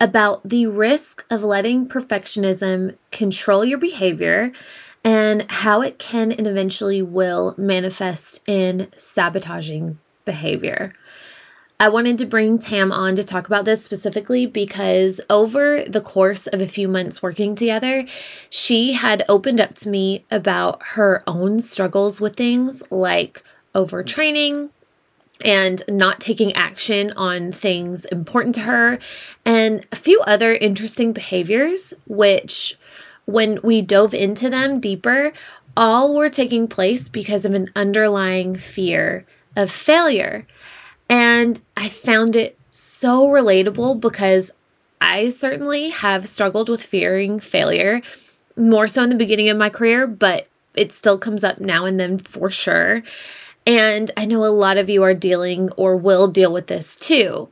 about the risk of letting perfectionism control your behavior and how it can and eventually will manifest in sabotaging behavior. I wanted to bring Tam on to talk about this specifically because over the course of a few months working together, she had opened up to me about her own struggles with things like overtraining, and not taking action on things important to her, and a few other interesting behaviors, which, when we dove into them deeper, all were taking place because of an underlying fear of failure. And I found it so relatable because I certainly have struggled with fearing failure more so in the beginning of my career, but it still comes up now and then for sure. And I know a lot of you are dealing or will deal with this too.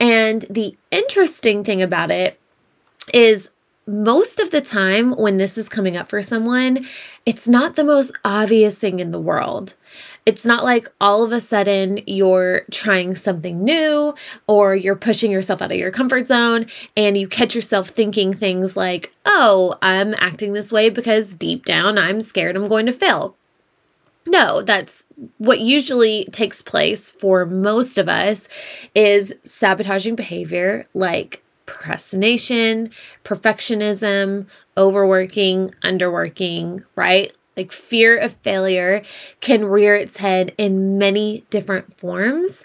And the interesting thing about it is most of the time when this is coming up for someone, it's not the most obvious thing in the world. It's not like all of a sudden you're trying something new or you're pushing yourself out of your comfort zone and you catch yourself thinking things like, oh, I'm acting this way because deep down I'm scared I'm going to fail. No, that's what usually takes place for most of us is sabotaging behavior like procrastination, perfectionism, overworking, underworking, right? Like fear of failure can rear its head in many different forms.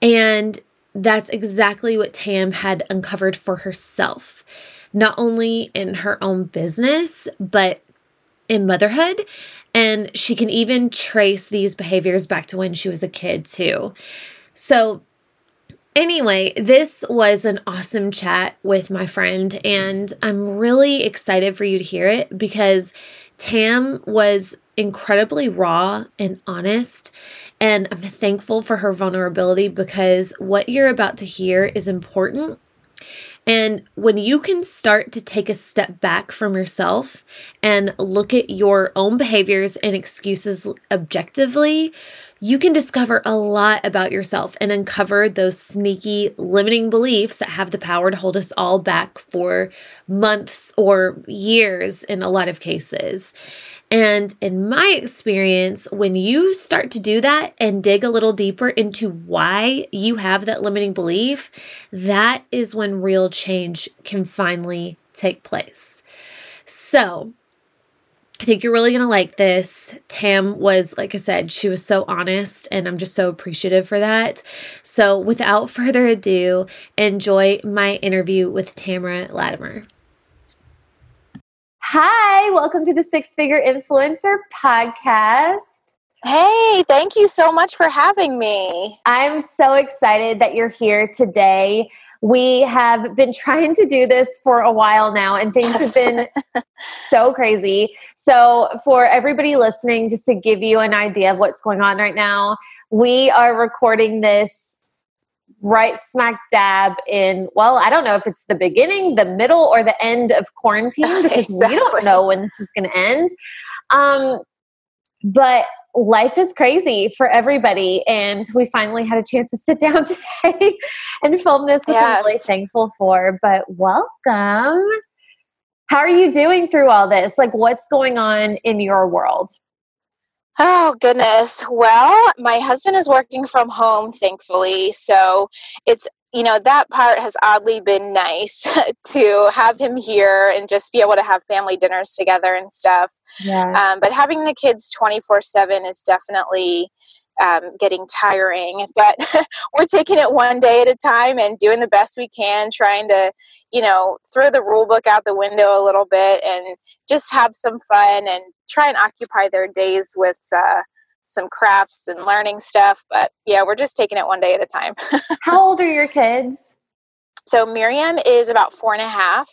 And that's exactly what Tam had uncovered for herself, not only in her own business, but in motherhood and she can even trace these behaviors back to when she was a kid, too. So, Anyway, this was an awesome chat with my friend, and I'm really excited for you to hear it because Tam was incredibly raw and honest. And I'm thankful for her vulnerability because what you're about to hear is important and when you can start to take a step back from yourself and look at your own behaviors and excuses objectively, you can discover a lot about yourself and uncover those sneaky limiting beliefs that have the power to hold us all back for months or years in a lot of cases. And in my experience, when you start to do that and dig a little deeper into why you have that limiting belief, that is when real change can finally take place. So, I think you're really going to like this. Tam was, like I said, she was so honest, and I'm just so appreciative for that. So, without further ado, enjoy my interview with Tamara Latimer. Hi, welcome to the Six Figure Influencer Podcast. Hey, thank you so much for having me. I'm so excited that you're here today. We have been trying to do this for a while now, and things have been so crazy. So, for everybody listening, just to give you an idea of what's going on right now, we are recording this right smack dab in well i don't know if it's the beginning the middle or the end of quarantine because exactly. we don't know when this is going to end um, but life is crazy for everybody and we finally had a chance to sit down today and film this which yes. i'm really thankful for but welcome how are you doing through all this like what's going on in your world Oh, goodness. Well, my husband is working from home, thankfully. So it's, you know, that part has oddly been nice to have him here and just be able to have family dinners together and stuff. Yeah. Um, but having the kids 24 7 is definitely um, getting tiring. But we're taking it one day at a time and doing the best we can, trying to, you know, throw the rule book out the window a little bit and just have some fun and try and occupy their days with uh, some crafts and learning stuff. But yeah, we're just taking it one day at a time. How old are your kids? So Miriam is about four and a half,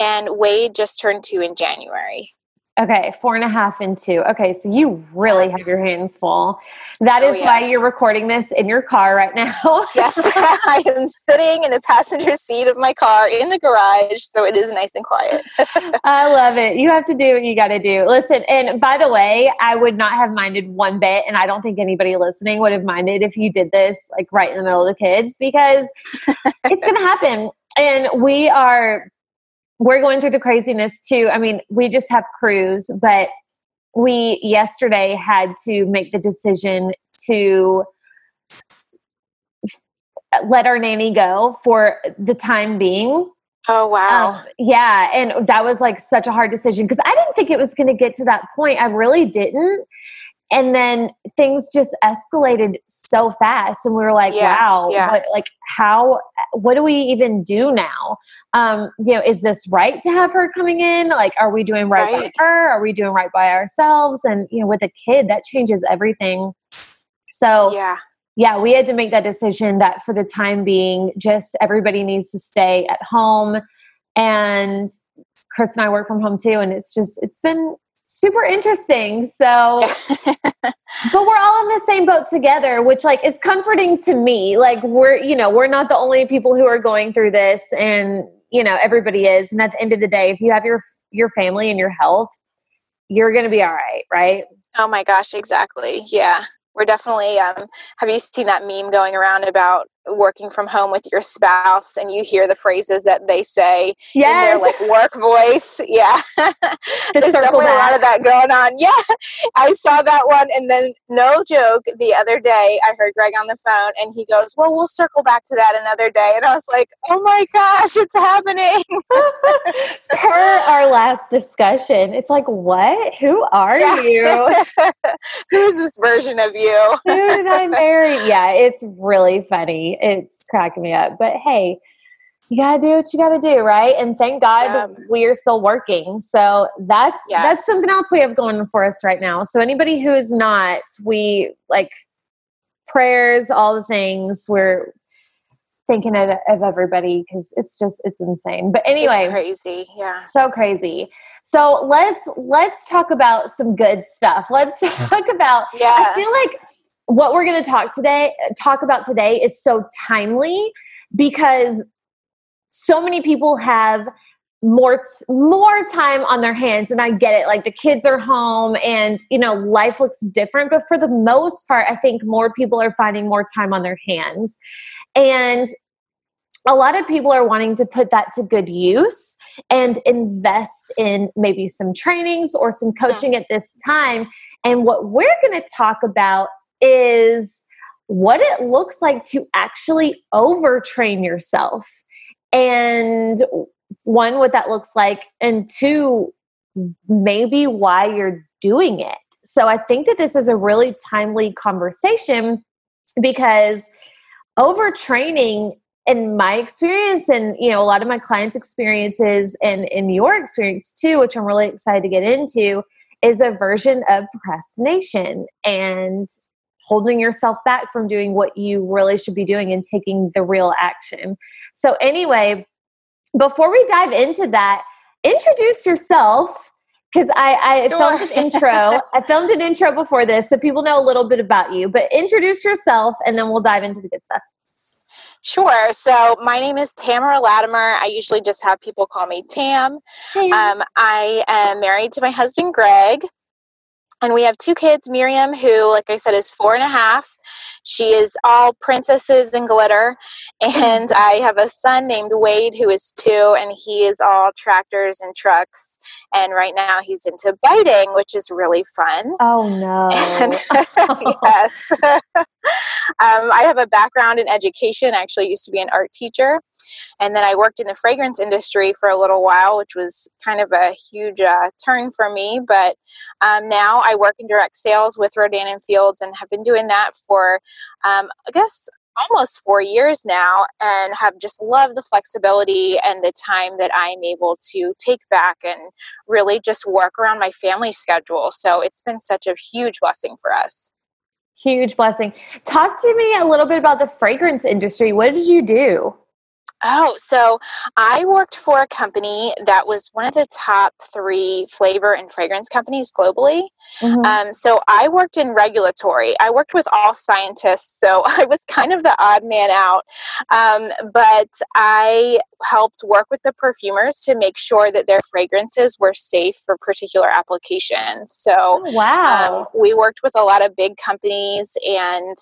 and Wade just turned two in January. Okay, four and a half and two. Okay, so you really have your hands full. That oh, is oh, yeah. why you're recording this in your car right now. yes, I am sitting in the passenger seat of my car in the garage, so it is nice and quiet. I love it. You have to do what you got to do. Listen, and by the way, I would not have minded one bit, and I don't think anybody listening would have minded if you did this like right in the middle of the kids because it's going to happen. And we are we're going through the craziness too. I mean, we just have crews, but we yesterday had to make the decision to let our nanny go for the time being. Oh wow. Um, yeah, and that was like such a hard decision because I didn't think it was going to get to that point. I really didn't and then things just escalated so fast and we were like yeah, wow yeah. What, like how what do we even do now? Um you know is this right to have her coming in? Like are we doing right, right. by her? Are we doing right by ourselves? And you know with a kid that changes everything. So yeah. yeah we had to make that decision that for the time being just everybody needs to stay at home. And chris and i work from home too and it's just it's been super interesting. So, but we're all in the same boat together, which like is comforting to me. Like we're, you know, we're not the only people who are going through this and, you know, everybody is. And at the end of the day, if you have your your family and your health, you're going to be all right, right? Oh my gosh, exactly. Yeah. We're definitely um have you seen that meme going around about working from home with your spouse and you hear the phrases that they say yes. in their like work voice. Yeah. The There's definitely back. a lot of that going on. Yeah. I saw that one and then no joke, the other day I heard Greg on the phone and he goes, Well, we'll circle back to that another day. And I was like, Oh my gosh, it's happening. per our last discussion. It's like, what? Who are yeah. you? Who's this version of you? Who did I marry? Yeah, it's really funny it's cracking me up. But hey, you gotta do what you gotta do, right? And thank God we are still working. So that's yes. that's something else we have going for us right now. So anybody who is not, we like prayers, all the things. We're thinking of, of everybody because it's just it's insane. But anyway, it's crazy, yeah, so crazy. So let's let's talk about some good stuff. Let's talk about. Yeah, I feel like what we're going to talk today talk about today is so timely because so many people have more more time on their hands and I get it like the kids are home and you know life looks different but for the most part I think more people are finding more time on their hands. And a lot of people are wanting to put that to good use and invest in maybe some trainings or some coaching at this time. And what we're going to talk about is what it looks like to actually overtrain yourself. And one, what that looks like, and two, maybe why you're doing it. So I think that this is a really timely conversation because overtraining in my experience and you know a lot of my clients experiences and in your experience too which i'm really excited to get into is a version of procrastination and holding yourself back from doing what you really should be doing and taking the real action. So, anyway, before we dive into that, introduce yourself because I, I sure. filmed an intro. I filmed an intro before this so people know a little bit about you, but introduce yourself and then we'll dive into the good stuff. Sure. So my name is Tamara Latimer. I usually just have people call me Tam. Tam. Um, I am married to my husband, Greg and we have two kids miriam who like i said is four and a half. She is all princesses and glitter. And i have a son named wade who is two and he is all tractors and trucks. And right now he's into biting which is really fun. Oh no. And, yes um, i have a background in education I actually used to be an art teacher and then I worked in the fragrance industry for a little while, which was kind of a huge uh, turn for me. But um, now I work in direct sales with Rodan and Fields and have been doing that for, um, I guess, almost four years now and have just loved the flexibility and the time that I'm able to take back and really just work around my family schedule. So it's been such a huge blessing for us. Huge blessing. Talk to me a little bit about the fragrance industry. What did you do? Oh, so I worked for a company that was one of the top three flavor and fragrance companies globally. Mm-hmm. Um, so I worked in regulatory. I worked with all scientists, so I was kind of the odd man out. Um, but I helped work with the perfumers to make sure that their fragrances were safe for particular applications. So oh, wow, um, we worked with a lot of big companies, and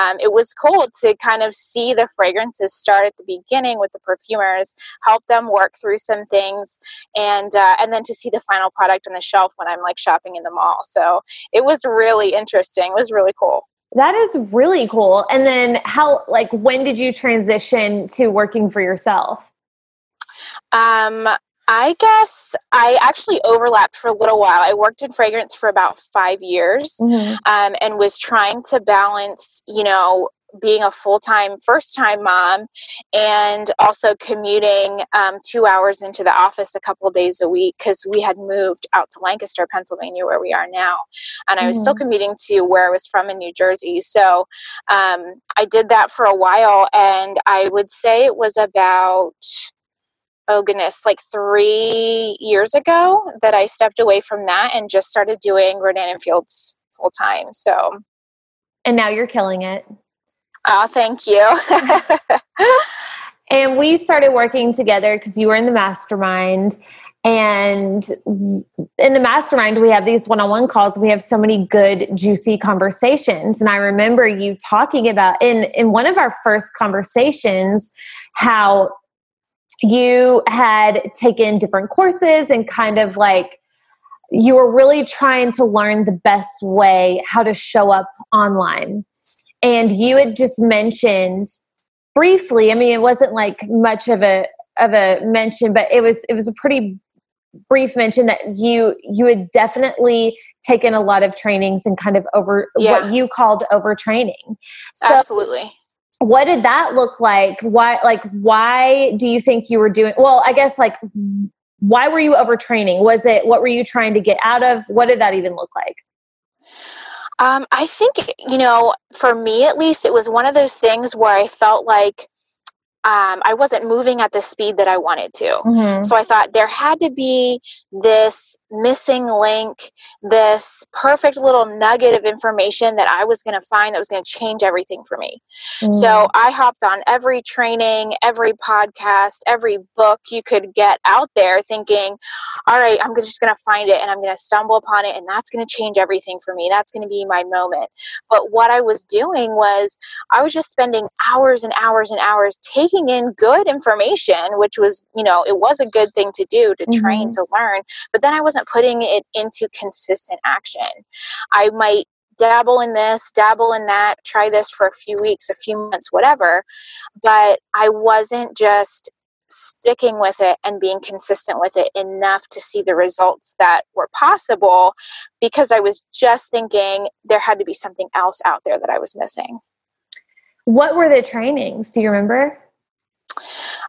um, it was cool to kind of see the fragrances start at the beginning with the perfumers, help them work through some things, and uh, and then to see the final product on the shelf when I'm like shopping in the mall. So it was really interesting. It was really cool. That is really cool. And then how like when did you transition to working for yourself? Um I guess I actually overlapped for a little while. I worked in fragrance for about five years mm-hmm. um, and was trying to balance, you know, being a full time, first time mom and also commuting um, two hours into the office a couple days a week because we had moved out to Lancaster, Pennsylvania, where we are now. And I was mm-hmm. still commuting to where I was from in New Jersey. So um, I did that for a while. And I would say it was about oh goodness, like three years ago that I stepped away from that and just started doing Rodan and Fields full time. So, and now you're killing it. Oh, thank you. and we started working together because you were in the mastermind. And in the mastermind, we have these one on one calls. We have so many good, juicy conversations. And I remember you talking about in, in one of our first conversations how you had taken different courses and kind of like you were really trying to learn the best way how to show up online and you had just mentioned briefly i mean it wasn't like much of a of a mention but it was it was a pretty brief mention that you you had definitely taken a lot of trainings and kind of over yeah. what you called overtraining. So absolutely. what did that look like? Why like why do you think you were doing well i guess like why were you overtraining? Was it what were you trying to get out of? What did that even look like um, I think, you know, for me at least, it was one of those things where I felt like um, I wasn't moving at the speed that I wanted to. Mm-hmm. So I thought there had to be this missing link, this perfect little nugget of information that I was going to find that was going to change everything for me. Mm-hmm. So I hopped on every training, every podcast, every book you could get out there thinking, all right, I'm just going to find it and I'm going to stumble upon it and that's going to change everything for me. That's going to be my moment. But what I was doing was I was just spending hours and hours and hours taking taking in good information, which was, you know, it was a good thing to do to mm-hmm. train to learn, but then I wasn't putting it into consistent action. I might dabble in this, dabble in that, try this for a few weeks, a few months, whatever, but I wasn't just sticking with it and being consistent with it enough to see the results that were possible because I was just thinking there had to be something else out there that I was missing. What were the trainings? Do you remember?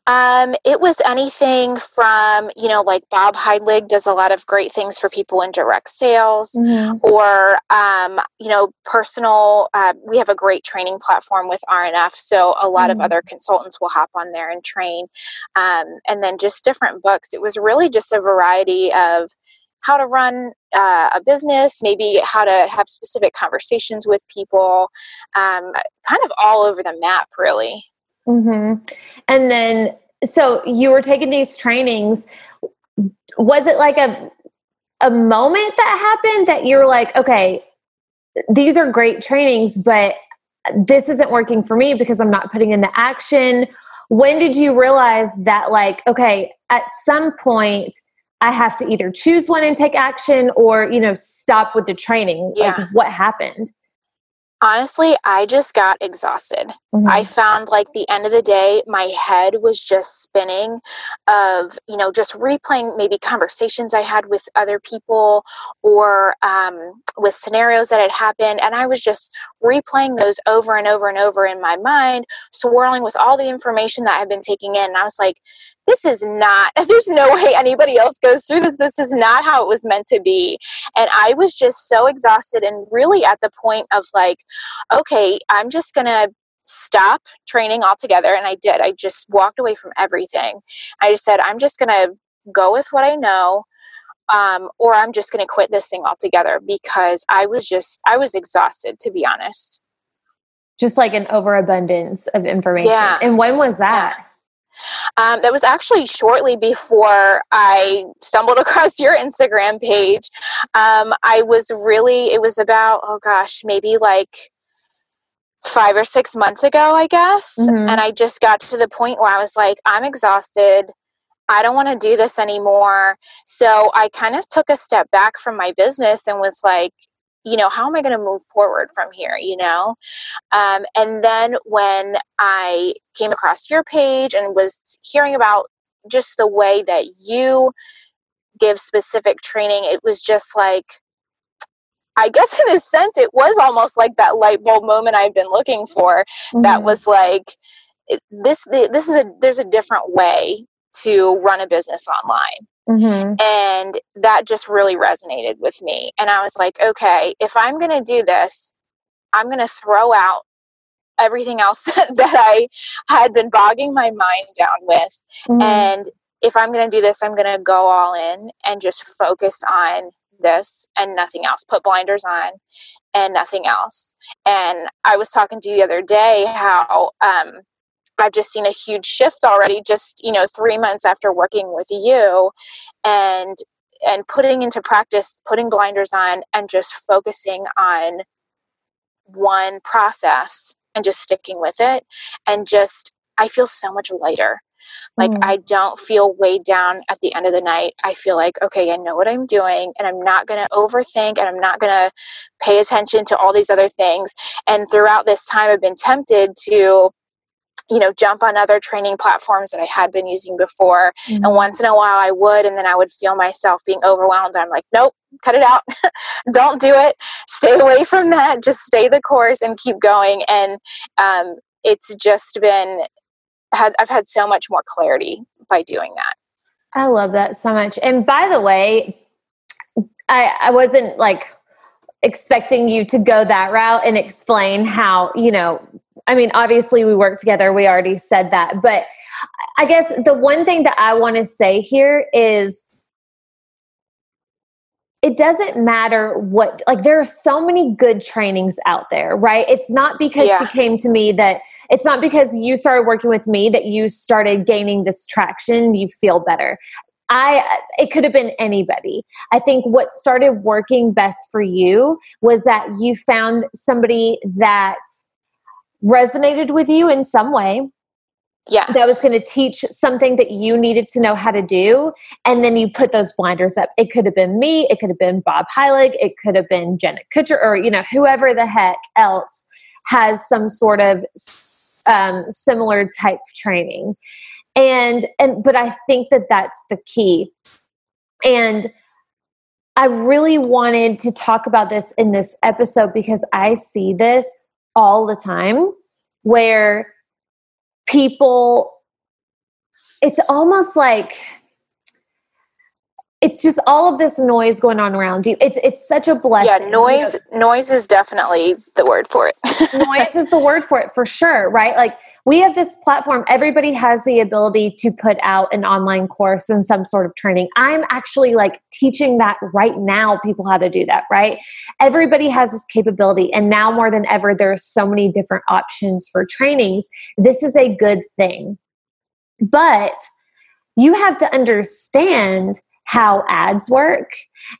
Um, it was anything from, you know, like Bob Heidlich does a lot of great things for people in direct sales, mm-hmm. or, um, you know, personal. Uh, we have a great training platform with RNF, so a lot mm-hmm. of other consultants will hop on there and train. Um, and then just different books. It was really just a variety of how to run uh, a business, maybe how to have specific conversations with people, um, kind of all over the map, really. Mm-hmm. And then, so you were taking these trainings. Was it like a a moment that happened that you were like, okay, these are great trainings, but this isn't working for me because I'm not putting in the action? When did you realize that, like, okay, at some point, I have to either choose one and take action or, you know, stop with the training? Yeah. Like, what happened? Honestly, I just got exhausted. Mm-hmm. I found like the end of the day, my head was just spinning of, you know, just replaying maybe conversations I had with other people or um, with scenarios that had happened. And I was just replaying those over and over and over in my mind, swirling with all the information that I've been taking in. And I was like, this is not, there's no way anybody else goes through this. This is not how it was meant to be. And I was just so exhausted and really at the point of like, okay, I'm just going to stop training altogether. And I did. I just walked away from everything. I just said, I'm just going to go with what I know. Um, or I'm just going to quit this thing altogether because I was just, I was exhausted, to be honest. Just like an overabundance of information. Yeah. And when was that? Yeah. Um, that was actually shortly before I stumbled across your Instagram page. Um, I was really, it was about, oh gosh, maybe like five or six months ago, I guess. Mm-hmm. And I just got to the point where I was like, I'm exhausted. I don't want to do this anymore. So I kind of took a step back from my business and was like, you know, how am I going to move forward from here, you know? Um, and then when I came across your page and was hearing about just the way that you give specific training, it was just like, I guess in a sense, it was almost like that light bulb moment I've been looking for. Mm-hmm. That was like, this, this is a, there's a different way to run a business online. Mm-hmm. And that just really resonated with me. And I was like, okay, if I'm going to do this, I'm going to throw out everything else that I had been bogging my mind down with. Mm-hmm. And if I'm going to do this, I'm going to go all in and just focus on this and nothing else. Put blinders on and nothing else. And I was talking to you the other day how um, I've just seen a huge shift already, just you know, three months after working with you, and and putting into practice, putting blinders on, and just focusing on one process and just sticking with it, and just I feel so much lighter. Like mm. I don't feel weighed down at the end of the night. I feel like, okay, I know what I'm doing and I'm not going to overthink and I'm not going to pay attention to all these other things. And throughout this time I've been tempted to you know jump on other training platforms that i had been using before. Mm-hmm. and once in a while i would and then i would feel myself being overwhelmed. I'm like nope cut it out. Don't do it. Stay away from that. Just stay the course and keep going. And um, it's just been had, i've had so much more clarity by doing that. I love that so much. And by the way i i wasn't like expecting you to go that route and explain how you know I mean, obviously we work together. We already said that. But I guess the one thing that I want to say here is it doesn't matter what like there are so many good trainings out there right it's not because yeah. she came to me that it's not because you started working with me that you started gaining this traction you feel better I it could have been anybody. I think what started working best for you was that you found somebody that resonated with you in some way yeah that was going to teach something that you needed to know how to do and then you put those blinders up. It could have been me it could have been bob heilig it could have been jenna kutcher or you know whoever the heck else has some sort of um, similar type training. And and but i think that that's the key. And i really wanted to talk about this in this episode because i see this all the time where people it's almost like it's just all of this noise going on around you. It's it's such a blessing. Yeah, noise you know? noise is definitely the word for it. noise is the word for it for sure, right? Like we have this platform, everybody has the ability to put out an online course and some sort of training. I'm actually like teaching that right now, people how to do that, right? Everybody has this capability and now more than ever there are so many different options for trainings. This is a good thing. But you have to understand how ads work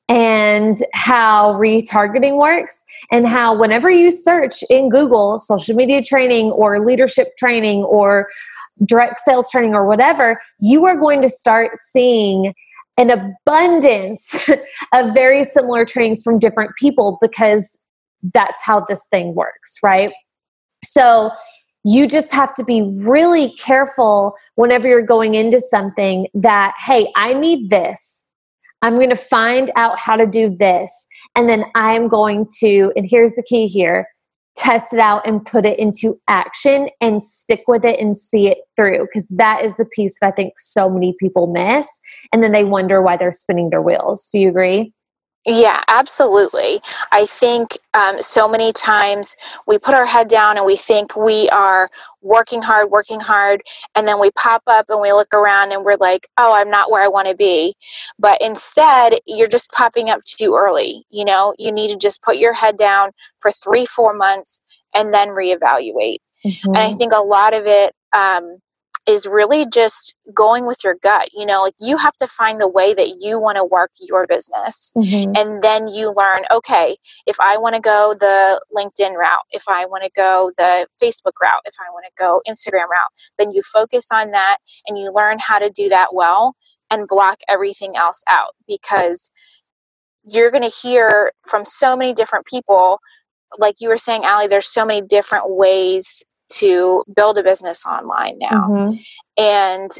and how retargeting works and how whenever you search in Google social media training or leadership training or direct sales training or whatever, you are going to start seeing an abundance of very similar trainings from different people because that's how this thing works, right? So you just have to be really careful whenever you're going into something that, hey, I need this. I'm going to find out how to do this. And then I'm going to, and here's the key here test it out and put it into action and stick with it and see it through. Because that is the piece that I think so many people miss. And then they wonder why they're spinning their wheels. Do you agree? Yeah, absolutely. I think um, so many times we put our head down and we think we are working hard, working hard, and then we pop up and we look around and we're like, oh, I'm not where I want to be. But instead, you're just popping up too early. You know, you need to just put your head down for three, four months and then reevaluate. Mm-hmm. And I mm-hmm. think a lot of it, um, is really just going with your gut. You know, like you have to find the way that you want to work your business. Mm-hmm. And then you learn, okay, if I want to go the LinkedIn route, if I want to go the Facebook route, if I want to go Instagram route, then you focus on that and you learn how to do that well and block everything else out because you're going to hear from so many different people like you were saying, Allie, there's so many different ways to build a business online now. Mm-hmm. And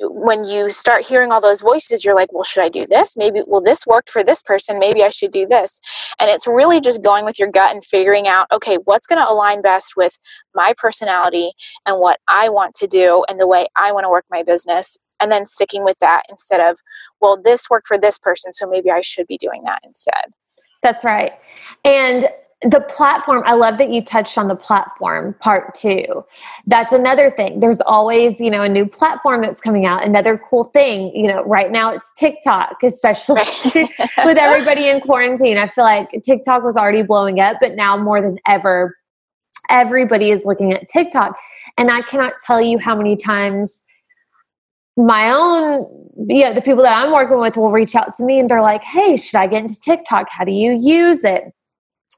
when you start hearing all those voices, you're like, well, should I do this? Maybe, well, this worked for this person. Maybe I should do this. And it's really just going with your gut and figuring out, okay, what's going to align best with my personality and what I want to do and the way I want to work my business. And then sticking with that instead of, well, this worked for this person, so maybe I should be doing that instead. That's right. And the platform i love that you touched on the platform part too. That's another thing. There's always you know a new platform that's coming out. Another cool thing you know right now it's tiktok especially with everybody in quarantine. I feel like tiktok was already blowing up but now more than ever everybody is looking at tiktok. And i cannot tell you how many times my own you know the people that i'm working with will reach out to me and they're like hey should i get into tiktok? How do you use it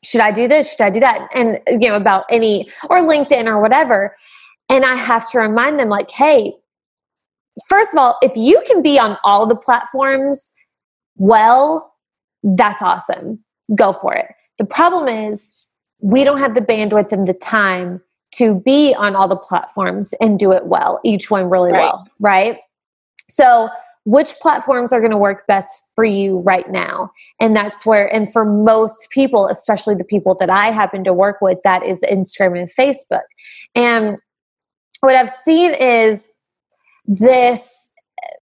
should I do this? Should I do that? And, you know, about any, or LinkedIn or whatever. And I have to remind them, like, hey, first of all, if you can be on all the platforms well, that's awesome. Go for it. The problem is, we don't have the bandwidth and the time to be on all the platforms and do it well, each one really right. well, right? So, which platforms are going to work best for you right now. And that's where and for most people especially the people that i happen to work with that is instagram and facebook. And what i've seen is this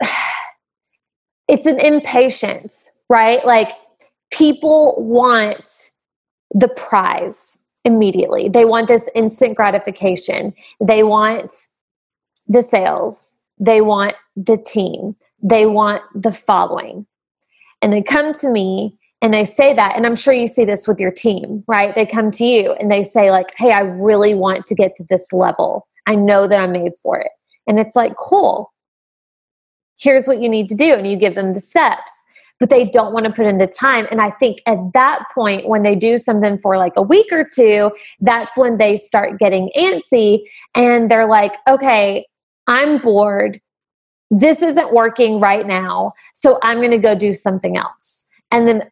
it's an impatience right? Like people want the prize immediately. They want this instant gratification. They want the sales. They want the team, they want the following. And they come to me and they say that, and I'm sure you see this with your team, right? They come to you and they say, like, hey, I really want to get to this level. I know that I'm made for it. And it's like, cool. Here's what you need to do. And you give them the steps but they don't want to put in the time. And I think at that point, when they do something for like a week or two, that's when they start getting antsy and they're like, okay, I'm bored. This isn't working right now. So I'm going to go do something else. And then,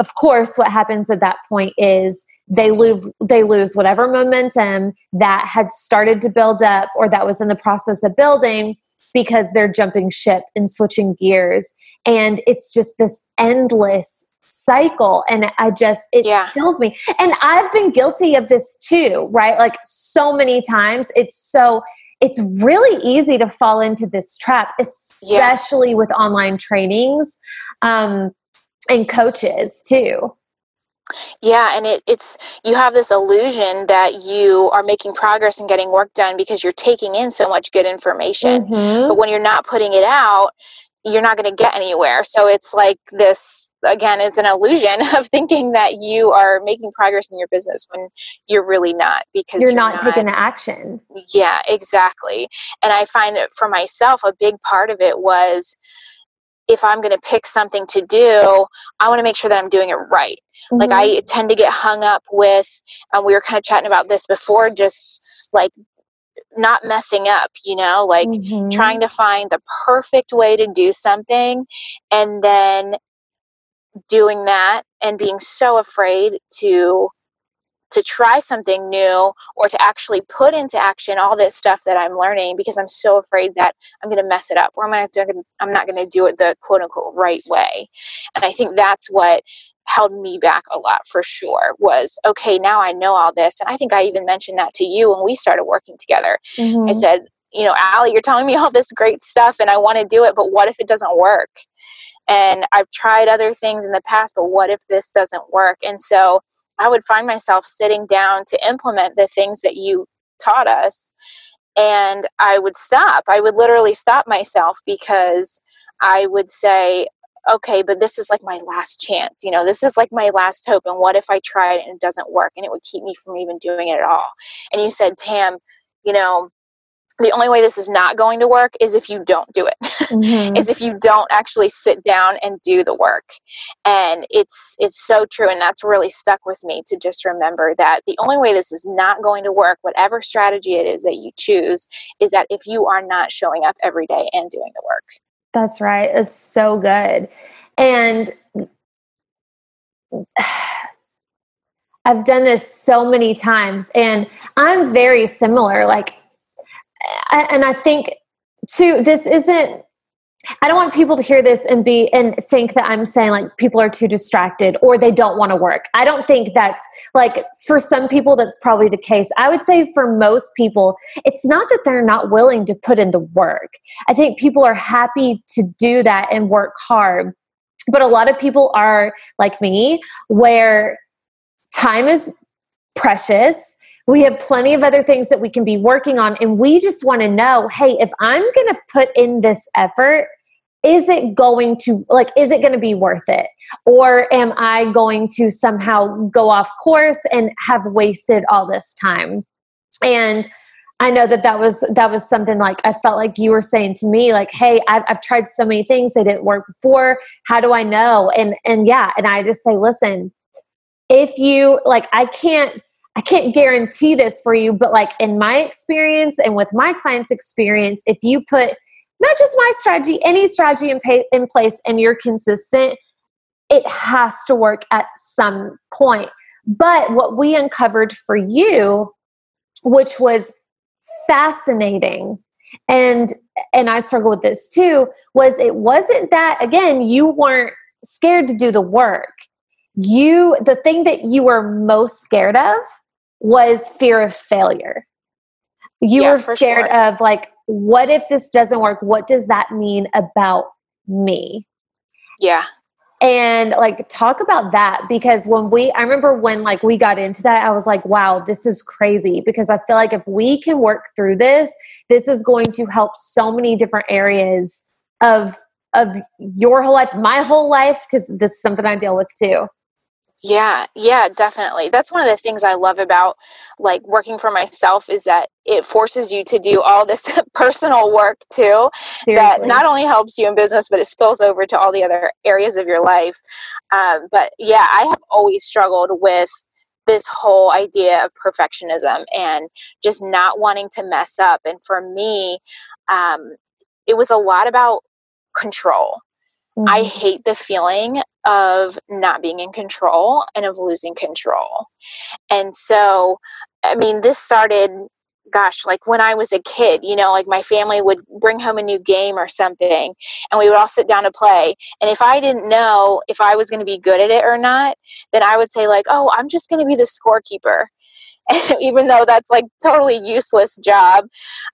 of course, what happens at that point is they lose they lose whatever momentum that had started to build up or that was in the process of building because they're jumping ship and switching gears and it's just this endless cycle and i just it yeah. kills me and i've been guilty of this too right like so many times it's so it's really easy to fall into this trap, especially yeah. with online trainings um, and coaches too. Yeah, and it, it's you have this illusion that you are making progress and getting work done because you're taking in so much good information. Mm-hmm. But when you're not putting it out, you're not going to get anywhere. So it's like this again is an illusion of thinking that you are making progress in your business when you're really not because you're, you're not, not, taking the action yeah exactly and i find that for myself a big part of it was if i'm going to pick something to do i want to make sure that i'm doing it right mm-hmm. like i mm-hmm. tend to get hung up with and we were kind of chatting about this before just like not messing up, you know, like mm-hmm. trying to find the perfect way to do something and then doing that and being so afraid to to try something new or to actually put into action all this stuff that I'm learning because I'm so afraid that I'm going to mess it up or I'm, gonna, I'm not going to do it the quote unquote right way. And I think that's what held me back a lot for sure was okay, now I know all this. And I think I even mentioned that to you when we started working together. Mm-hmm. I said, you know, Allie, you're telling me all this great stuff and I want to do it, but what if it doesn't work? And I've tried other things in the past, but what if this doesn't work? And so I would find myself sitting down to implement the things that you taught us and I would stop. I would literally stop myself because I would say, okay, but this is like my last chance. You know, this is like my last hope. And what if I try it and it doesn't work and it would keep me from even doing it at all? And you said, Tam, you know, the only way this is not going to work is if you don't do it. Mm-hmm. is if you don't actually sit down and do the work. And it's it's so true and that's really stuck with me to just remember that the only way this is not going to work whatever strategy it is that you choose is that if you are not showing up every day and doing the work. That's right. It's so good. And I've done this so many times and I'm very similar like and I think too, this isn't I don't want people to hear this and be and think that I'm saying like people are too distracted or they don't want to work. I don't think that's like for some people that's probably the case. I would say for most people it's not that they're not willing to put in the work. I think people are happy to do that and work hard. But a lot of people are like me where time is precious we have plenty of other things that we can be working on and we just want to know hey if i'm going to put in this effort is it going to like is it going to be worth it? Or am i going to somehow go off course and have wasted all this time? And i know that that was that was something like i felt like you were saying to me like hey i've, I've tried so many things they didn't work before how do i know? And and yeah and i just say listen if you like i can't I can't guarantee this for you, but like in my experience and with my clients' experience, if you put not just my strategy, any strategy in, pay, in place and you're consistent, it has to work at some point. But what we uncovered for you, which was fascinating, and and I struggle with this too, was it wasn't that again, you weren't scared to do the work. You the thing that you were most scared of was fear of failure. You yeah, were scared sure. of like, what if this doesn't work? What does that mean about me? Yeah. And like talk about that because when we I remember when like we got into that I was like wow this is crazy because I feel like if we can work through this this is going to help so many different areas of of your whole life my whole life because this is something I deal with too. Yeah, yeah, definitely. That's one of the things I love about like working for myself is that it forces you to do all this personal work too Seriously. that not only helps you in business but it spills over to all the other areas of your life. Um, but yeah, I have always struggled with this whole idea of perfectionism and just not wanting to mess up. And for me, um, it was a lot about control. Mm-hmm. I hate the feeling of not being in control and of losing control. And so, I mean, this started, gosh, like when I was a kid, you know, like my family would bring home a new game or something, and we would all sit down to play. And if I didn't know if I was going to be good at it or not, then I would say, like, oh, I'm just going to be the scorekeeper. even though that's like totally useless job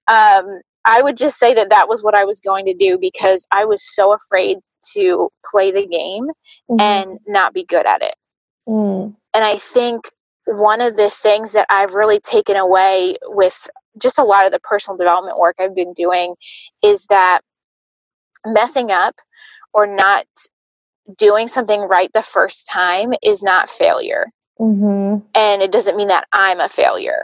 um, i would just say that that was what i was going to do because i was so afraid to play the game mm-hmm. and not be good at it. Mm. And I think one of the things that I've really taken away with just a lot of the personal development work I've been doing is that messing up or not doing something right the first time is not failure. Mm-hmm. And it doesn't mean that I'm a failure.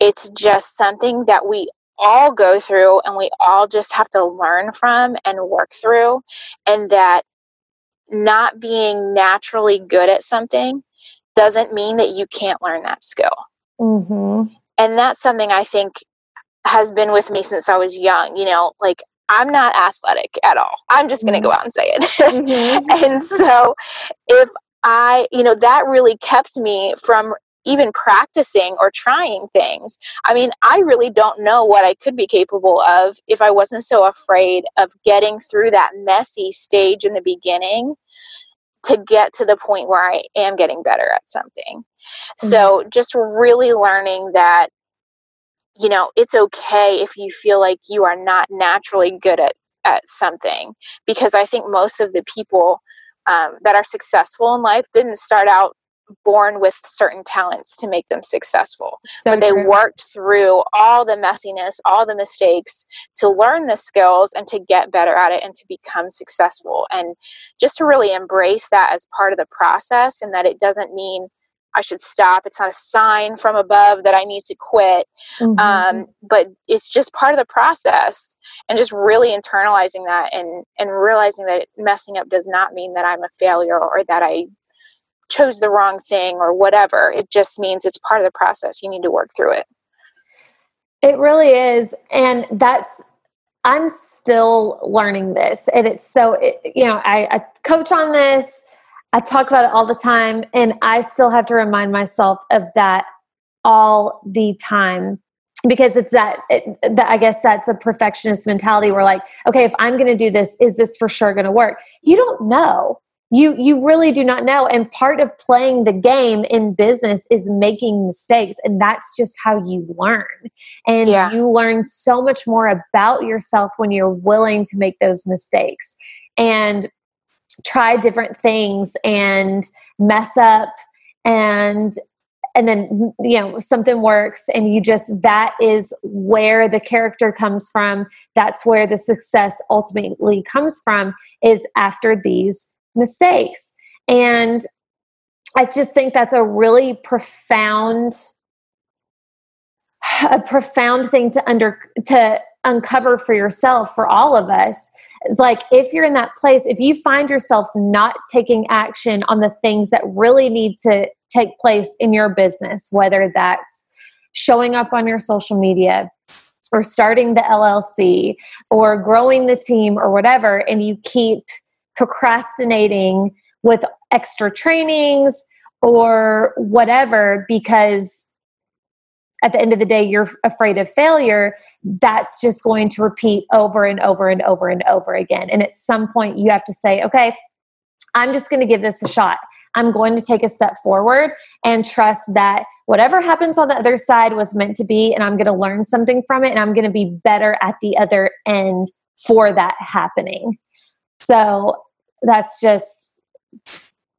It's just something that we all go through and we all just have to learn from and work through and that not being naturally good at something doesn't mean that you can't learn that skill mm-hmm. and that's something i think has been with me since i was young you know like i'm not athletic at all i'm just going to mm-hmm. go out and say it mm-hmm. and so if I, you know, that really kept me from even practicing or trying things. I mean, I really don't know what I could be capable of if I wasn't so afraid of getting through that messy stage in the beginning to get to the point where I am getting better at something. Mm-hmm. So, just really learning that you know, it's okay if you feel like you are not naturally good at at something because I think most of the people um, that are successful in life didn't start out born with certain talents to make them successful. So but they true. worked through all the messiness, all the mistakes to learn the skills and to get better at it and to become successful. And just to really embrace that as part of the process and that it doesn't mean I should stop. It's not a sign from above that I need to quit. Mm-hmm. Um, but it's just part of the process and just really internalizing that and, and realizing that messing up does not mean that I'm a failure or that I chose the wrong thing or whatever. It just means it's part of the process. You need to work through it. It really is. And that's, I'm still learning this. And it's so, it, you know, I, I coach on this, I talk about it all the time, and I still have to remind myself of that all the time because it's that, it, that i guess that's a perfectionist mentality where like okay if i'm going to do this is this for sure going to work you don't know you you really do not know. And part of playing the game in business is making mistakes and that's just how you learn. And yeah. you learn so much more about yourself when you're willing to make those mistakes and try different things and mess up and and then you know something works and you just that is where the character comes from. That's where the success ultimately comes from is after these mistakes. And I just think that's a really profound a profound thing to under to uncover for yourself for all of us it's like if you're in that place if you find yourself not taking action on the things that really need to take place in your business whether that's showing up on your social media or starting the LLC or growing the team or whatever and you keep procrastinating with extra trainings or whatever because at the end of the day you're afraid of failure that's just going to repeat over and over and over and over again. And at some point you have to say okay i'm just going to give this a shot. I'm going to take a step forward and trust that whatever happens on the other side was meant to be and i'm going to learn something from it and i'm going to be better at the other end for that happening so that's just,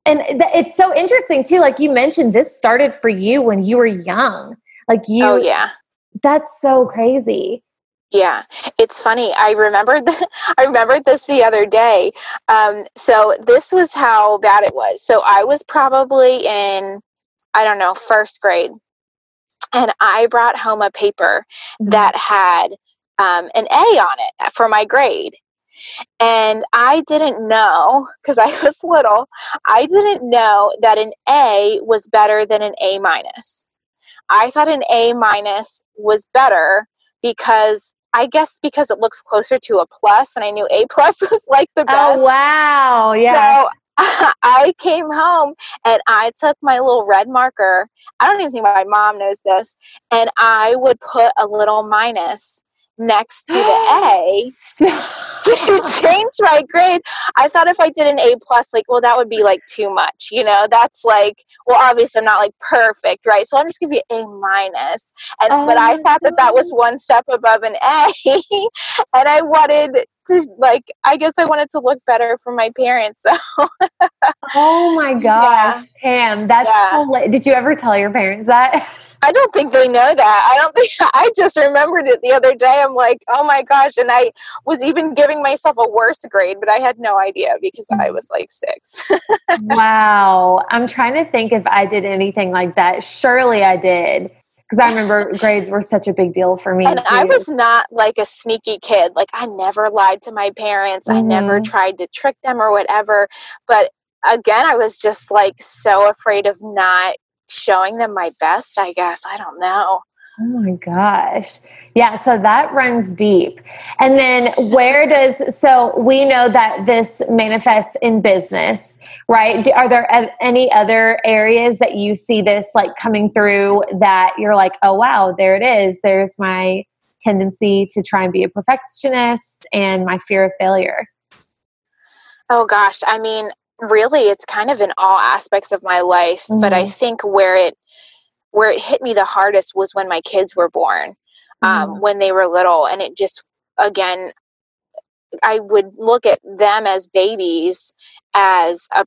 and it's so interesting too. Like you mentioned, this started for you when you were young. Like you, oh yeah, that's so crazy. Yeah, it's funny. I remembered I remembered this the other day. Um, so this was how bad it was. So I was probably in I don't know first grade, and I brought home a paper mm-hmm. that had um, an A on it for my grade. And I didn't know, because I was little, I didn't know that an A was better than an A minus. I thought an A minus was better because I guess because it looks closer to a plus, and I knew A plus was like the oh, best. Oh wow! Yeah. So I came home and I took my little red marker. I don't even think my mom knows this, and I would put a little minus next to the A to change my grade. I thought if I did an A plus, like, well, that would be like too much, you know. That's like, well, obviously I'm not like perfect, right? So I'll just give you A minus. And oh but I oh, thought that that was one step above an A, and I wanted to like. I guess I wanted to look better for my parents. So. oh my gosh, yeah. Tam, that's yeah. Did you ever tell your parents that? I don't think they know that. I don't think I just remembered it the other day. I'm like, oh my gosh. And I was even giving myself a worse grade, but I had no idea because I mm. was like six. wow. I'm trying to think if I did anything like that. Surely I did. Because I remember grades were such a big deal for me. And too. I was not like a sneaky kid. Like I never lied to my parents. Mm-hmm. I never mm-hmm. tried to trick them or whatever. But again, I was just like so afraid of not showing them my best, I guess. I don't know. Oh my gosh. Yeah, so that runs deep. And then where does so we know that this manifests in business, right? Are there any other areas that you see this like coming through that you're like, "Oh wow, there it is. There's my tendency to try and be a perfectionist and my fear of failure." Oh gosh, I mean, really it's kind of in all aspects of my life mm-hmm. but i mm-hmm. think where it where it hit me the hardest was when my kids were born um, mm-hmm. when they were little and it just again I would look at them as babies as a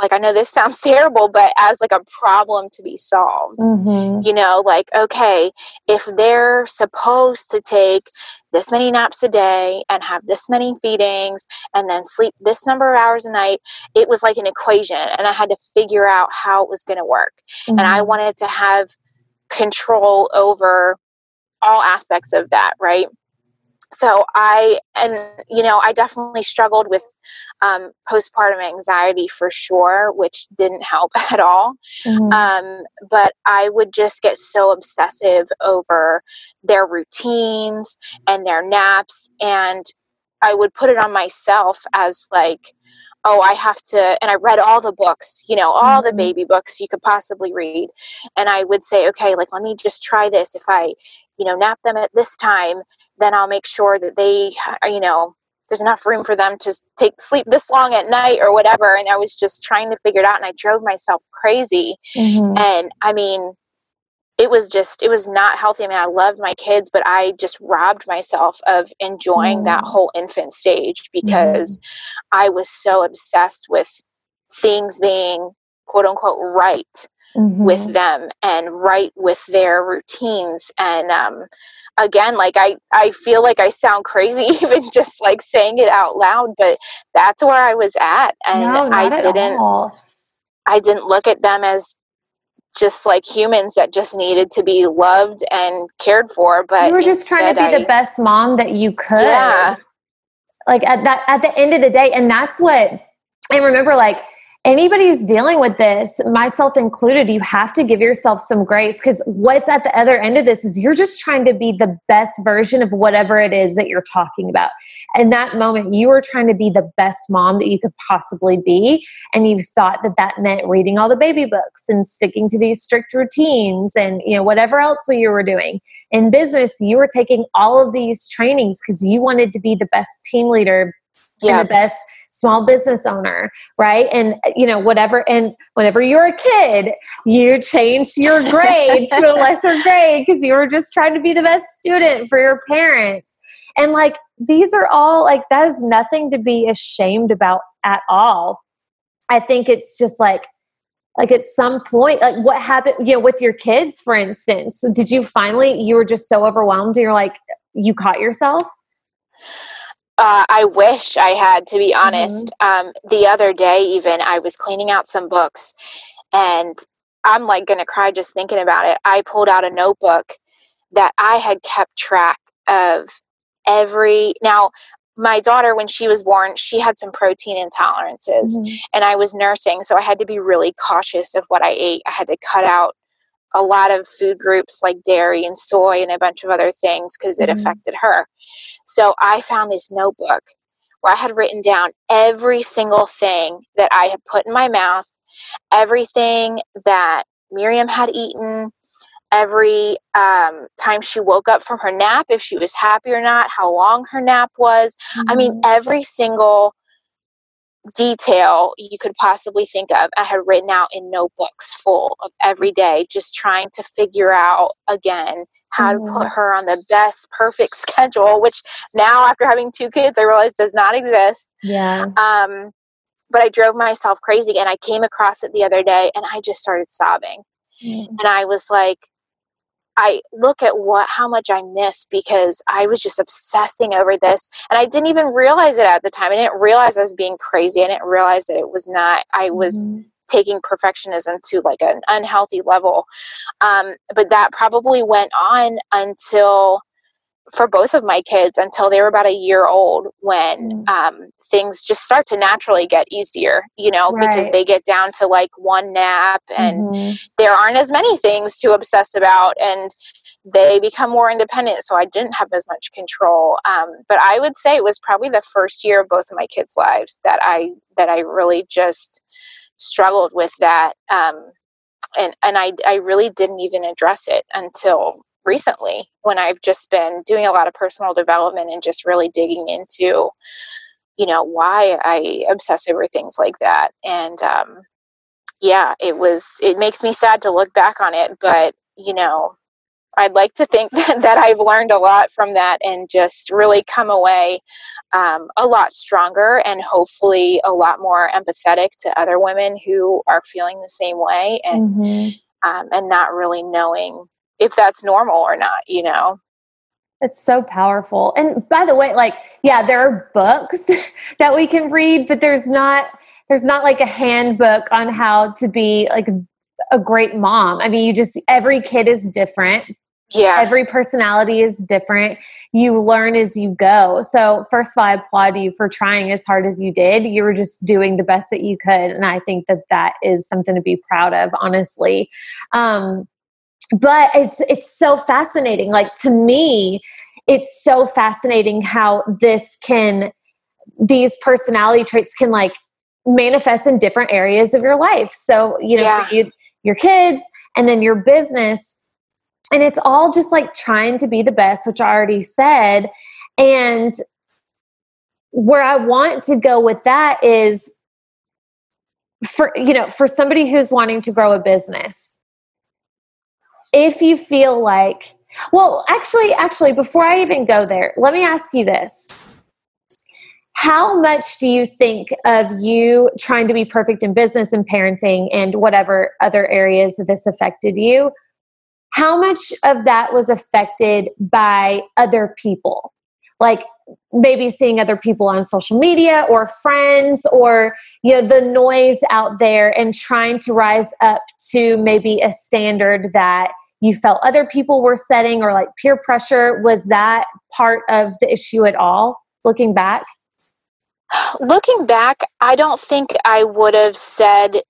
like I know this sounds terrible, but as like a problem to be solved. Mm-hmm. You know, like, okay, if they're supposed to take this many naps a day and have this many feedings and then sleep this number of hours a night, it was like an equation. And I had to figure out how it was going to work. Mm-hmm. And I mm-hmm. wanted to have control over all aspects of that, right? So i and you know i definitely struggled with um, postpartum anxiety for sure which didn't help at all mm-hmm. um, but i would just get so obsessive over their routines and their naps and i would put it on myself as like oh, I have to, and I read all the books, you know, all mm-hmm. the baby books you could possibly read. And I would say, okay, like, let me just try this. If I, you know, nap them at this time, then I'll make sure that they, you know, there's enough room for them to take sleep this long at night or whatever. And I was just trying to figure it out and I drove myself crazy. Mm-hmm. And I mean, it was just it was not healthy. I mean, I loved my kids, but I just robbed myself of enjoying mm. that whole infant stage because mm. I was so obsessed with things being quote unquote right mm-hmm. with them and right with their routines. And um, again, like I, I feel like I sound crazy even just like saying it out loud, but that's where I was at, and no, I didn't. I didn't look at them as just like humans that just needed to be loved and cared for. But you were just trying to be I, the best mom that you could. Yeah. Like at that at the end of the day, and that's what I remember. Like anybody who's dealing with this, myself included, you have to give yourself some grace because what's at the other end of this is you're just trying to be the best version of whatever it is that you're talking about. In that moment, you were trying to be the best mom that you could possibly be. And you thought that that meant reading all the baby books and sticking to these strict routines and, you know, whatever else you were doing. In business, you were taking all of these trainings because you wanted to be the best team leader yeah. and the best small business owner, right? And you know, whatever. And whenever you're a kid, you changed your grade to a lesser grade because you were just trying to be the best student for your parents. And like these are all like that is nothing to be ashamed about at all. I think it's just like like at some point like what happened you know with your kids for instance did you finally you were just so overwhelmed you're like you caught yourself uh, I wish I had, to be honest. Mm-hmm. Um, the other day, even, I was cleaning out some books and I'm like going to cry just thinking about it. I pulled out a notebook that I had kept track of every. Now, my daughter, when she was born, she had some protein intolerances, mm-hmm. and I was nursing, so I had to be really cautious of what I ate. I had to cut out a lot of food groups like dairy and soy and a bunch of other things because it mm-hmm. affected her. So I found this notebook where I had written down every single thing that I had put in my mouth, everything that Miriam had eaten, every um, time she woke up from her nap, if she was happy or not, how long her nap was. Mm-hmm. I mean, mm-hmm. every single detail you could possibly think of I had written out in notebooks full of every day, just trying to figure out again how to put mm-hmm. her on the best perfect schedule, which now after having two kids I realize does not exist. Yeah. Um but I drove myself crazy and I came across it the other day and I just started sobbing. Mm-hmm. And I was like, I look at what how much I missed because I was just obsessing over this and I didn't even realize it at the time. I didn't realize I was being crazy. I didn't realize that it was not I was mm-hmm. taking perfectionism to like an unhealthy level. Um, but that probably went on until for both of my kids until they were about a year old when mm. um, things just start to naturally get easier you know right. because they get down to like one nap and mm-hmm. there aren't as many things to obsess about and they become more independent so i didn't have as much control um, but i would say it was probably the first year of both of my kids lives that i that i really just struggled with that um, and and I, I really didn't even address it until recently when I've just been doing a lot of personal development and just really digging into, you know, why I obsess over things like that. And um, yeah, it was, it makes me sad to look back on it, but, you know, I'd like to think that, that I've learned a lot from that and just really come away um, a lot stronger and hopefully a lot more empathetic to other women who are feeling the same way and mm-hmm. um, and not really knowing if that's normal or not. You know. It's so powerful. And by the way, like, yeah, there are books that we can read, but there's not there's not like a handbook on how to be like a great mom. I mean, you just every kid is different. Yeah. Every personality is different. You learn as you go. So, first of all, I applaud you for trying as hard as you did. You were just doing the best that you could. And I think that that is something to be proud of, honestly. Um, but it's it's so fascinating. Like to me it's so fascinating how this can these personality traits can like manifest in different areas of your life. So you know yeah. you, your kids and then your business. And it's all just like trying to be the best which i already said. And where i want to go with that is for you know for somebody who's wanting to grow a business if you feel like, well, actually, actually, before I even go there, let me ask you this. How much do you think of you trying to be perfect in business and parenting and whatever other areas this affected you? How much of that was affected by other people? Like maybe seeing other people on social media or friends or you know the noise out there and trying to rise up to maybe a standard that you felt other people were setting or like peer pressure. Was that part of the issue at all looking back? Looking back i don't think i would have said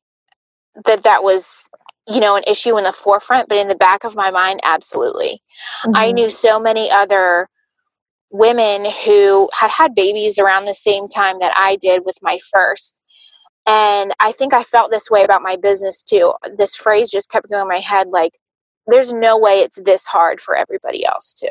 that that was you know an issue in the forefront but in the back of my mind absolutely. Mm-hmm. i knew so many other women who had had babies around the same time that i did with my first and i think i felt this way about my business too this phrase just kept going in my head like there's no way it's this hard for everybody else too.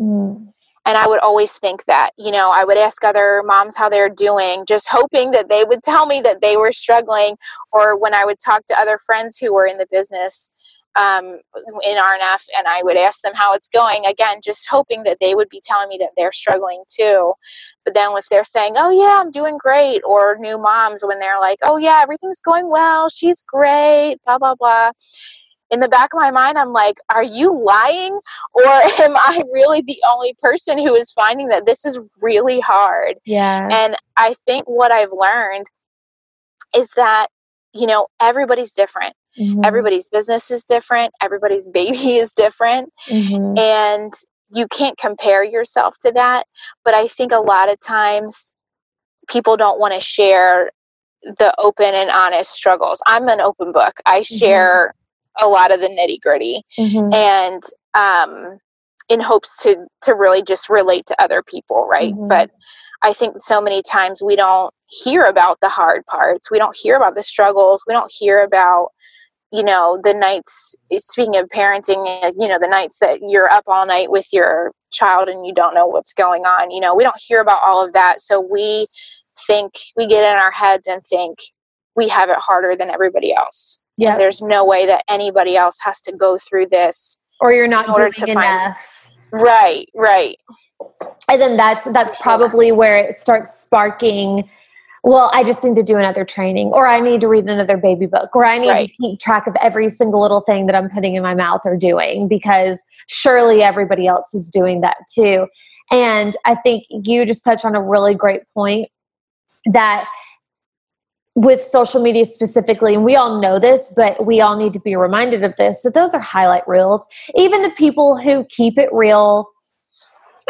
Mm. And I would always think that, you know, I would ask other moms how they're doing, just hoping that they would tell me that they were struggling. Or when I would talk to other friends who were in the business um, in RNF and I would ask them how it's going, again, just hoping that they would be telling me that they're struggling too. But then if they're saying, oh, yeah, I'm doing great, or new moms when they're like, oh, yeah, everything's going well, she's great, blah, blah, blah in the back of my mind, I'm like, are you lying? Or am I really the only person who is finding that this is really hard? Yeah. And I think what I've learned is that, you know, everybody's different. Mm-hmm. Everybody's business is different. Everybody's baby is different. Mm-hmm. And you can't compare yourself to that. But I think a lot of times people don't want to share the open and honest struggles. I'm an open book. I mm-hmm. share a lot of the nitty gritty mm-hmm. and um, in hopes to to really just relate to other people right mm-hmm. but i think so many times we don't hear about the hard parts we don't hear about the struggles we don't hear about you know the nights speaking of parenting uh, you know the nights that you're up all night with your child and you don't know what's going on you know we don't hear about all of that so we think we get in our heads and think we have it harder than everybody else yeah. there's no way that anybody else has to go through this. Or you're not doing enough. Find, right, right. And then that's that's probably where it starts sparking well, I just need to do another training, or I need to read another baby book, or I need right. to keep track of every single little thing that I'm putting in my mouth or doing because surely everybody else is doing that too. And I think you just touched on a really great point that with social media specifically, and we all know this, but we all need to be reminded of this that those are highlight reels. Even the people who keep it real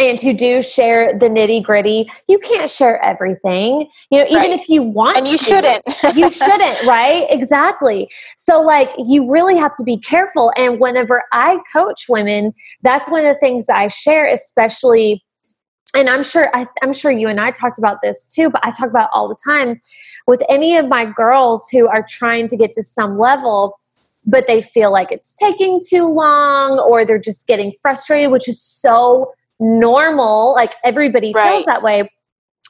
and who do share the nitty gritty, you can't share everything. You know, even right. if you want And you to, shouldn't. you shouldn't, right? Exactly. So, like, you really have to be careful. And whenever I coach women, that's one of the things I share, especially and I'm sure I, am sure you and I talked about this too, but I talk about all the time with any of my girls who are trying to get to some level, but they feel like it's taking too long or they're just getting frustrated, which is so normal. Like everybody right. feels that way.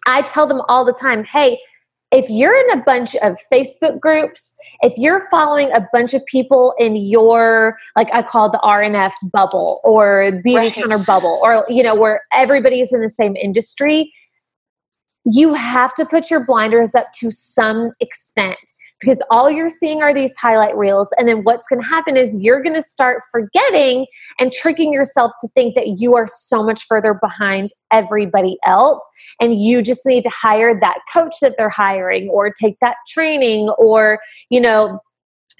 I tell them all the time, hey, if you're in a bunch of Facebook groups, if you're following a bunch of people in your, like I call it the RNF bubble or beauty right. counter bubble, or, you know, where everybody's in the same industry, you have to put your blinders up to some extent because all you're seeing are these highlight reels. And then what's going to happen is you're going to start forgetting and tricking yourself to think that you are so much further behind everybody else. And you just need to hire that coach that they're hiring or take that training or, you know,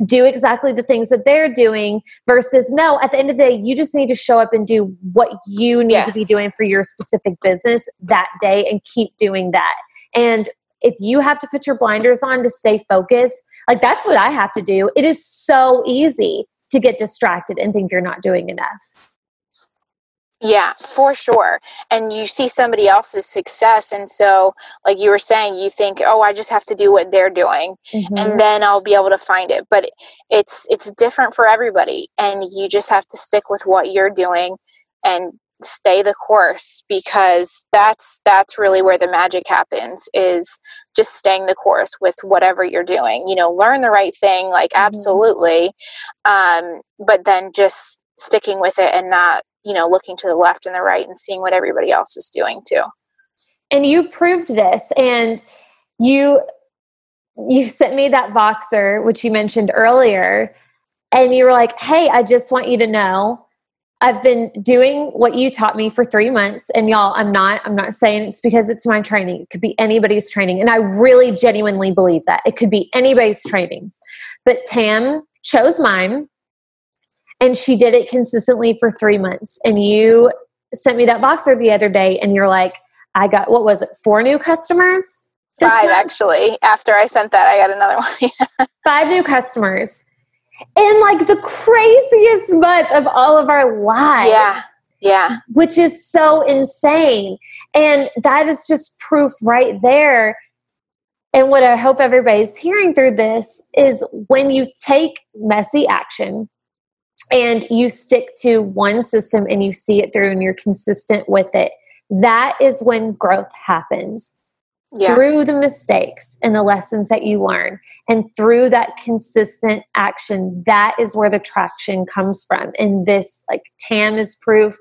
do exactly the things that they're doing versus no at the end of the day you just need to show up and do what you need yes. to be doing for your specific business that day and keep doing that and if you have to put your blinders on to stay focused, like that's what I have to do. It is so easy to get distracted and think you're not doing enough. Yeah, for sure. And you see somebody else's success. And so, like you were saying, you think, oh, I just have to do what they're doing mm-hmm. and then I'll be able to find it. But it's it's different for everybody. And you just have to stick with what you're doing and stay the course because that's that's really where the magic happens is just staying the course with whatever you're doing you know learn the right thing like mm-hmm. absolutely um, but then just sticking with it and not you know looking to the left and the right and seeing what everybody else is doing too and you proved this and you you sent me that voxer which you mentioned earlier and you were like hey i just want you to know I've been doing what you taught me for three months. And y'all, I'm not, I'm not saying it's because it's my training. It could be anybody's training. And I really genuinely believe that. It could be anybody's training. But Tam chose mine and she did it consistently for three months. And you sent me that Voxer the other day and you're like, I got, what was it, four new customers? Five, actually. After I sent that, I got another one. Five new customers in like the craziest month of all of our lives. Yeah. Yeah. Which is so insane. And that is just proof right there. And what I hope everybody's hearing through this is when you take messy action and you stick to one system and you see it through and you're consistent with it, that is when growth happens yeah. through the mistakes and the lessons that you learn and through that consistent action that is where the traction comes from. And this like tam is proof.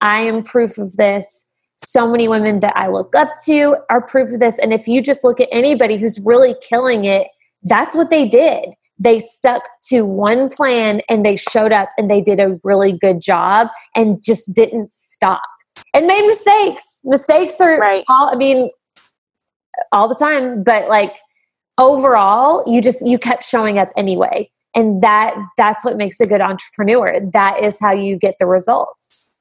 I am proof of this. So many women that i look up to are proof of this. And if you just look at anybody who's really killing it that's what they did. They stuck to one plan and they showed up and they did a really good job and just didn't stop. And made mistakes. Mistakes are right. all i mean all the time, but like overall, you just you kept showing up anyway. And that that's what makes a good entrepreneur. That is how you get the results.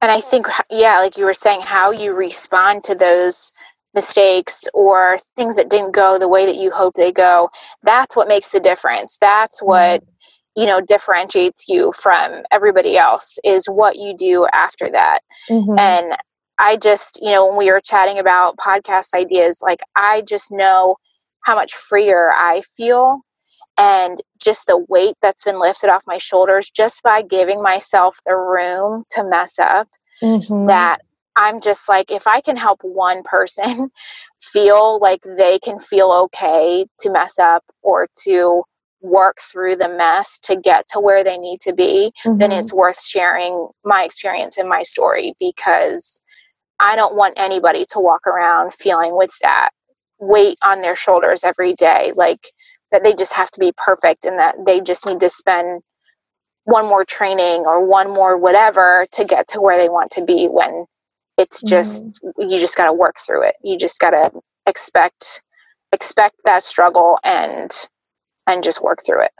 And I think yeah, like you were saying how you respond to those mistakes or things that didn't go the way that you hope they go, that's what makes the difference. That's what mm-hmm you know differentiates you from everybody else is what you do after that mm-hmm. and I just, you know, when we were chatting about podcast ideas, like I just know how much freer I feel and just the weight that's been lifted off my shoulders just by giving myself the room to mess up mm-hmm. that I'm just like, if I can help one person feel like they can feel okay to mess up or to work through the mess to get to where they need to be, mm-hmm. then it's worth sharing my experience and my story because I don't want anybody to walk around feeling with that weight on their shoulders every day, like that they just have to be perfect and that they just need to spend one more training or one more whatever to get to where they want to be when it's just mm-hmm. you just got to work through it you just got to expect expect that struggle and and just work through it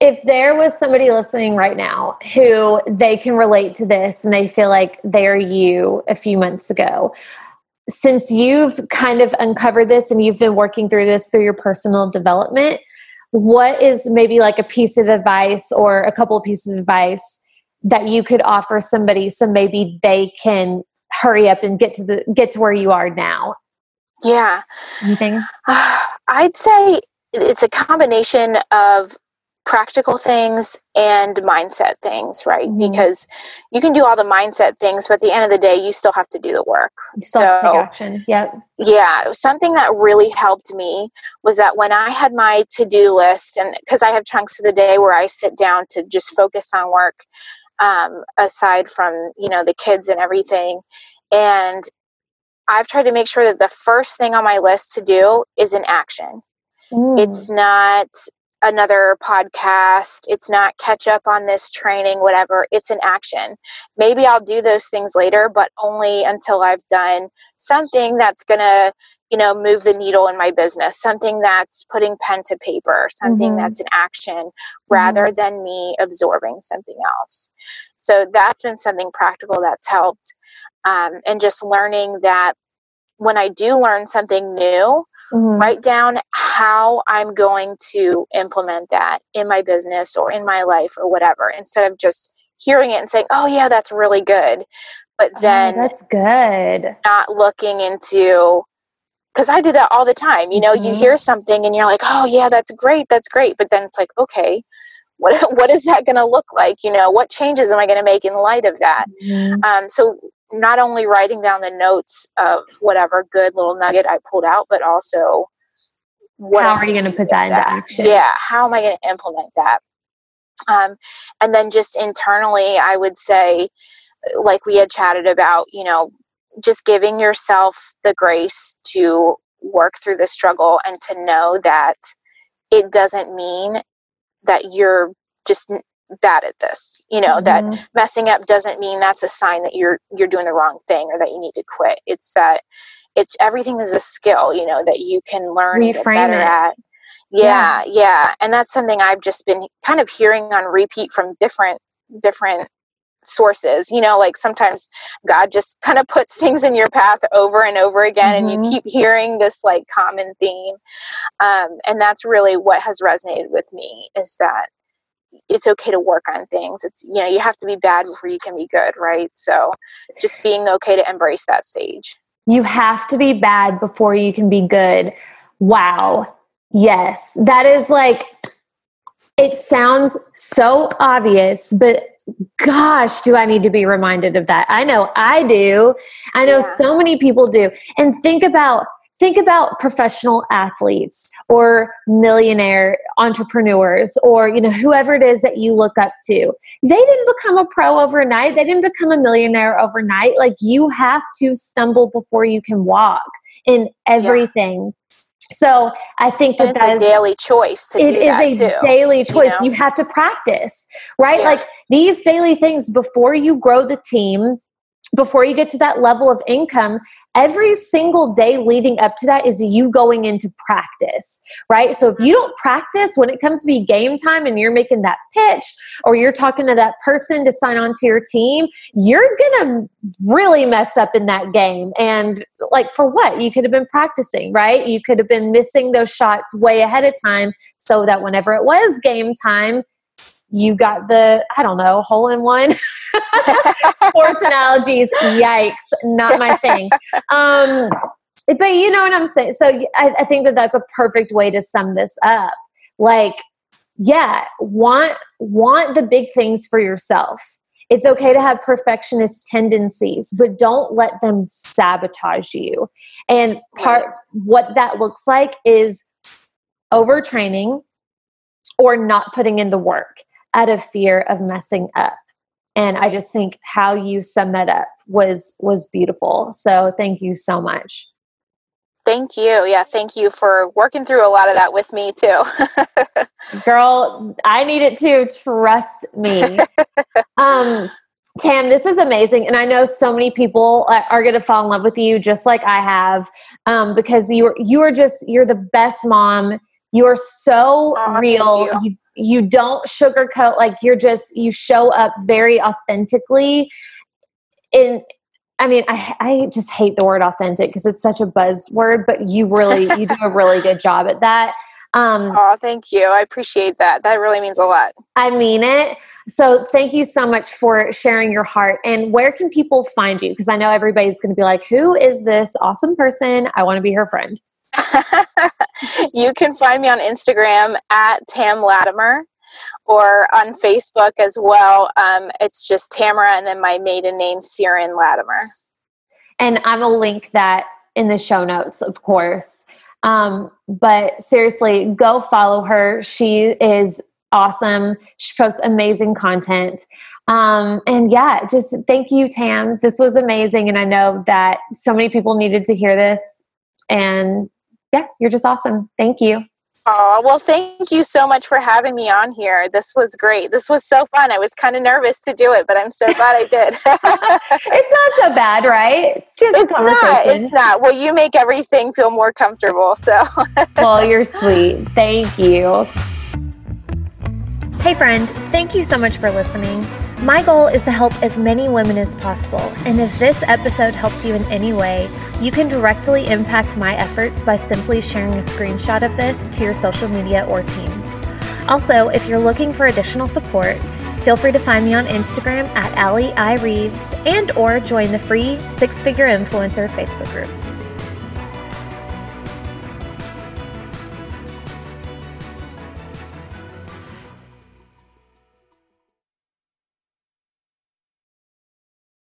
if there was somebody listening right now who they can relate to this and they feel like they're you a few months ago, since you've kind of uncovered this and you've been working through this through your personal development, what is maybe like a piece of advice or a couple of pieces of advice that you could offer somebody so maybe they can hurry up and get to the get to where you are now? Yeah. Anything? I'd say it's a combination of practical things and mindset things, right? Mm-hmm. Because you can do all the mindset things, but at the end of the day, you still have to do the work. You still so, have to take action. Yep. Yeah. Something that really helped me was that when I had my to do list, and because I have chunks of the day where I sit down to just focus on work, um, aside from, you know, the kids and everything. And I've tried to make sure that the first thing on my list to do is an action. Mm. It's not another podcast. It's not catch up on this training, whatever. It's an action. Maybe I'll do those things later, but only until I've done something that's going to, you know, move the needle in my business, something that's putting pen to paper, something mm-hmm. that's an action rather mm-hmm. than me absorbing something else. So that's been something practical that's helped. Um, and just learning that when I do learn something new, mm-hmm. write down how I'm going to implement that in my business or in my life or whatever, instead of just hearing it and saying, oh, yeah, that's really good. But oh, then oh, that's good. Not looking into, because I do that all the time. You know, mm-hmm. you hear something and you're like, oh, yeah, that's great, that's great. But then it's like, okay, what, what is that going to look like? You know, what changes am I going to make in light of that? Mm-hmm. Um, so not only writing down the notes of whatever good little nugget I pulled out, but also what how are you going to put that into that? action? Yeah, how am I going to implement that? Um, and then just internally, I would say, like we had chatted about, you know, just giving yourself the grace to work through the struggle and to know that it doesn't mean that you're just bad at this you know mm-hmm. that messing up doesn't mean that's a sign that you're you're doing the wrong thing or that you need to quit it's that it's everything is a skill you know that you can learn better it. at yeah, yeah yeah and that's something i've just been kind of hearing on repeat from different different sources you know like sometimes god just kind of puts things in your path over and over again mm-hmm. and you mm-hmm. keep hearing this like common theme um, and that's really what has resonated with me is that it's okay to work on things. It's you know, you have to be bad before you can be good, right? So just being okay to embrace that stage. You have to be bad before you can be good. Wow. Yes. That is like it sounds so obvious, but gosh, do I need to be reminded of that? I know I do. I know yeah. so many people do. And think about think about professional athletes or millionaire entrepreneurs or you know whoever it is that you look up to they didn't become a pro overnight they didn't become a millionaire overnight like you have to stumble before you can walk in everything yeah. So I think that that is a daily choice. it is a too, daily choice. You, know? you, have to practice, right? Yeah. Like these daily things before you grow the team, before you get to that level of income, every single day leading up to that is you going into practice, right? So if you don't practice when it comes to be game time and you're making that pitch or you're talking to that person to sign on to your team, you're gonna really mess up in that game. And like for what? You could have been practicing, right? You could have been missing those shots way ahead of time so that whenever it was game time, you got the i don't know hole in one sports analogies. Yikes not my thing. Um but you know what i'm saying? So I, I think that that's a perfect way to sum this up. Like yeah want want the big things for yourself. It's okay to have perfectionist tendencies but don't let them sabotage you. And part what that looks like is overtraining or not putting in the work out of fear of messing up and i just think how you sum that up was was beautiful so thank you so much thank you yeah thank you for working through a lot of that with me too girl i need it too trust me um Tam, this is amazing. And I know so many people are going to fall in love with you just like I have um, because you are, you are just, you're the best mom. You are so oh, real. You. You, you don't sugarcoat like you're just you show up very authentically in I mean, I, I just hate the word authentic because it's such a buzzword, but you really, you do a really good job at that. Um, oh, thank you. I appreciate that. That really means a lot. I mean it. So thank you so much for sharing your heart. And where can people find you? Because I know everybody's going to be like, who is this awesome person? I want to be her friend. you can find me on Instagram at Tam Latimer. or on Facebook as well. Um, it's just Tamara and then my maiden name, Siren Latimer. And I will link that in the show notes, of course. Um, but seriously, go follow her. She is awesome. She posts amazing content. Um, and yeah, just thank you, Tam. This was amazing. And I know that so many people needed to hear this. And yeah, you're just awesome. Thank you. Oh, well, thank you so much for having me on here. This was great. This was so fun. I was kind of nervous to do it, but I'm so glad I did. it's not so bad, right? It's just it's Not, it's not. Well, you make everything feel more comfortable. So, well, you're sweet. Thank you. Hey, friend, thank you so much for listening. My goal is to help as many women as possible, and if this episode helped you in any way, you can directly impact my efforts by simply sharing a screenshot of this to your social media or team. Also, if you're looking for additional support, feel free to find me on Instagram at Allie I. Reeves and or join the free Six Figure Influencer Facebook group.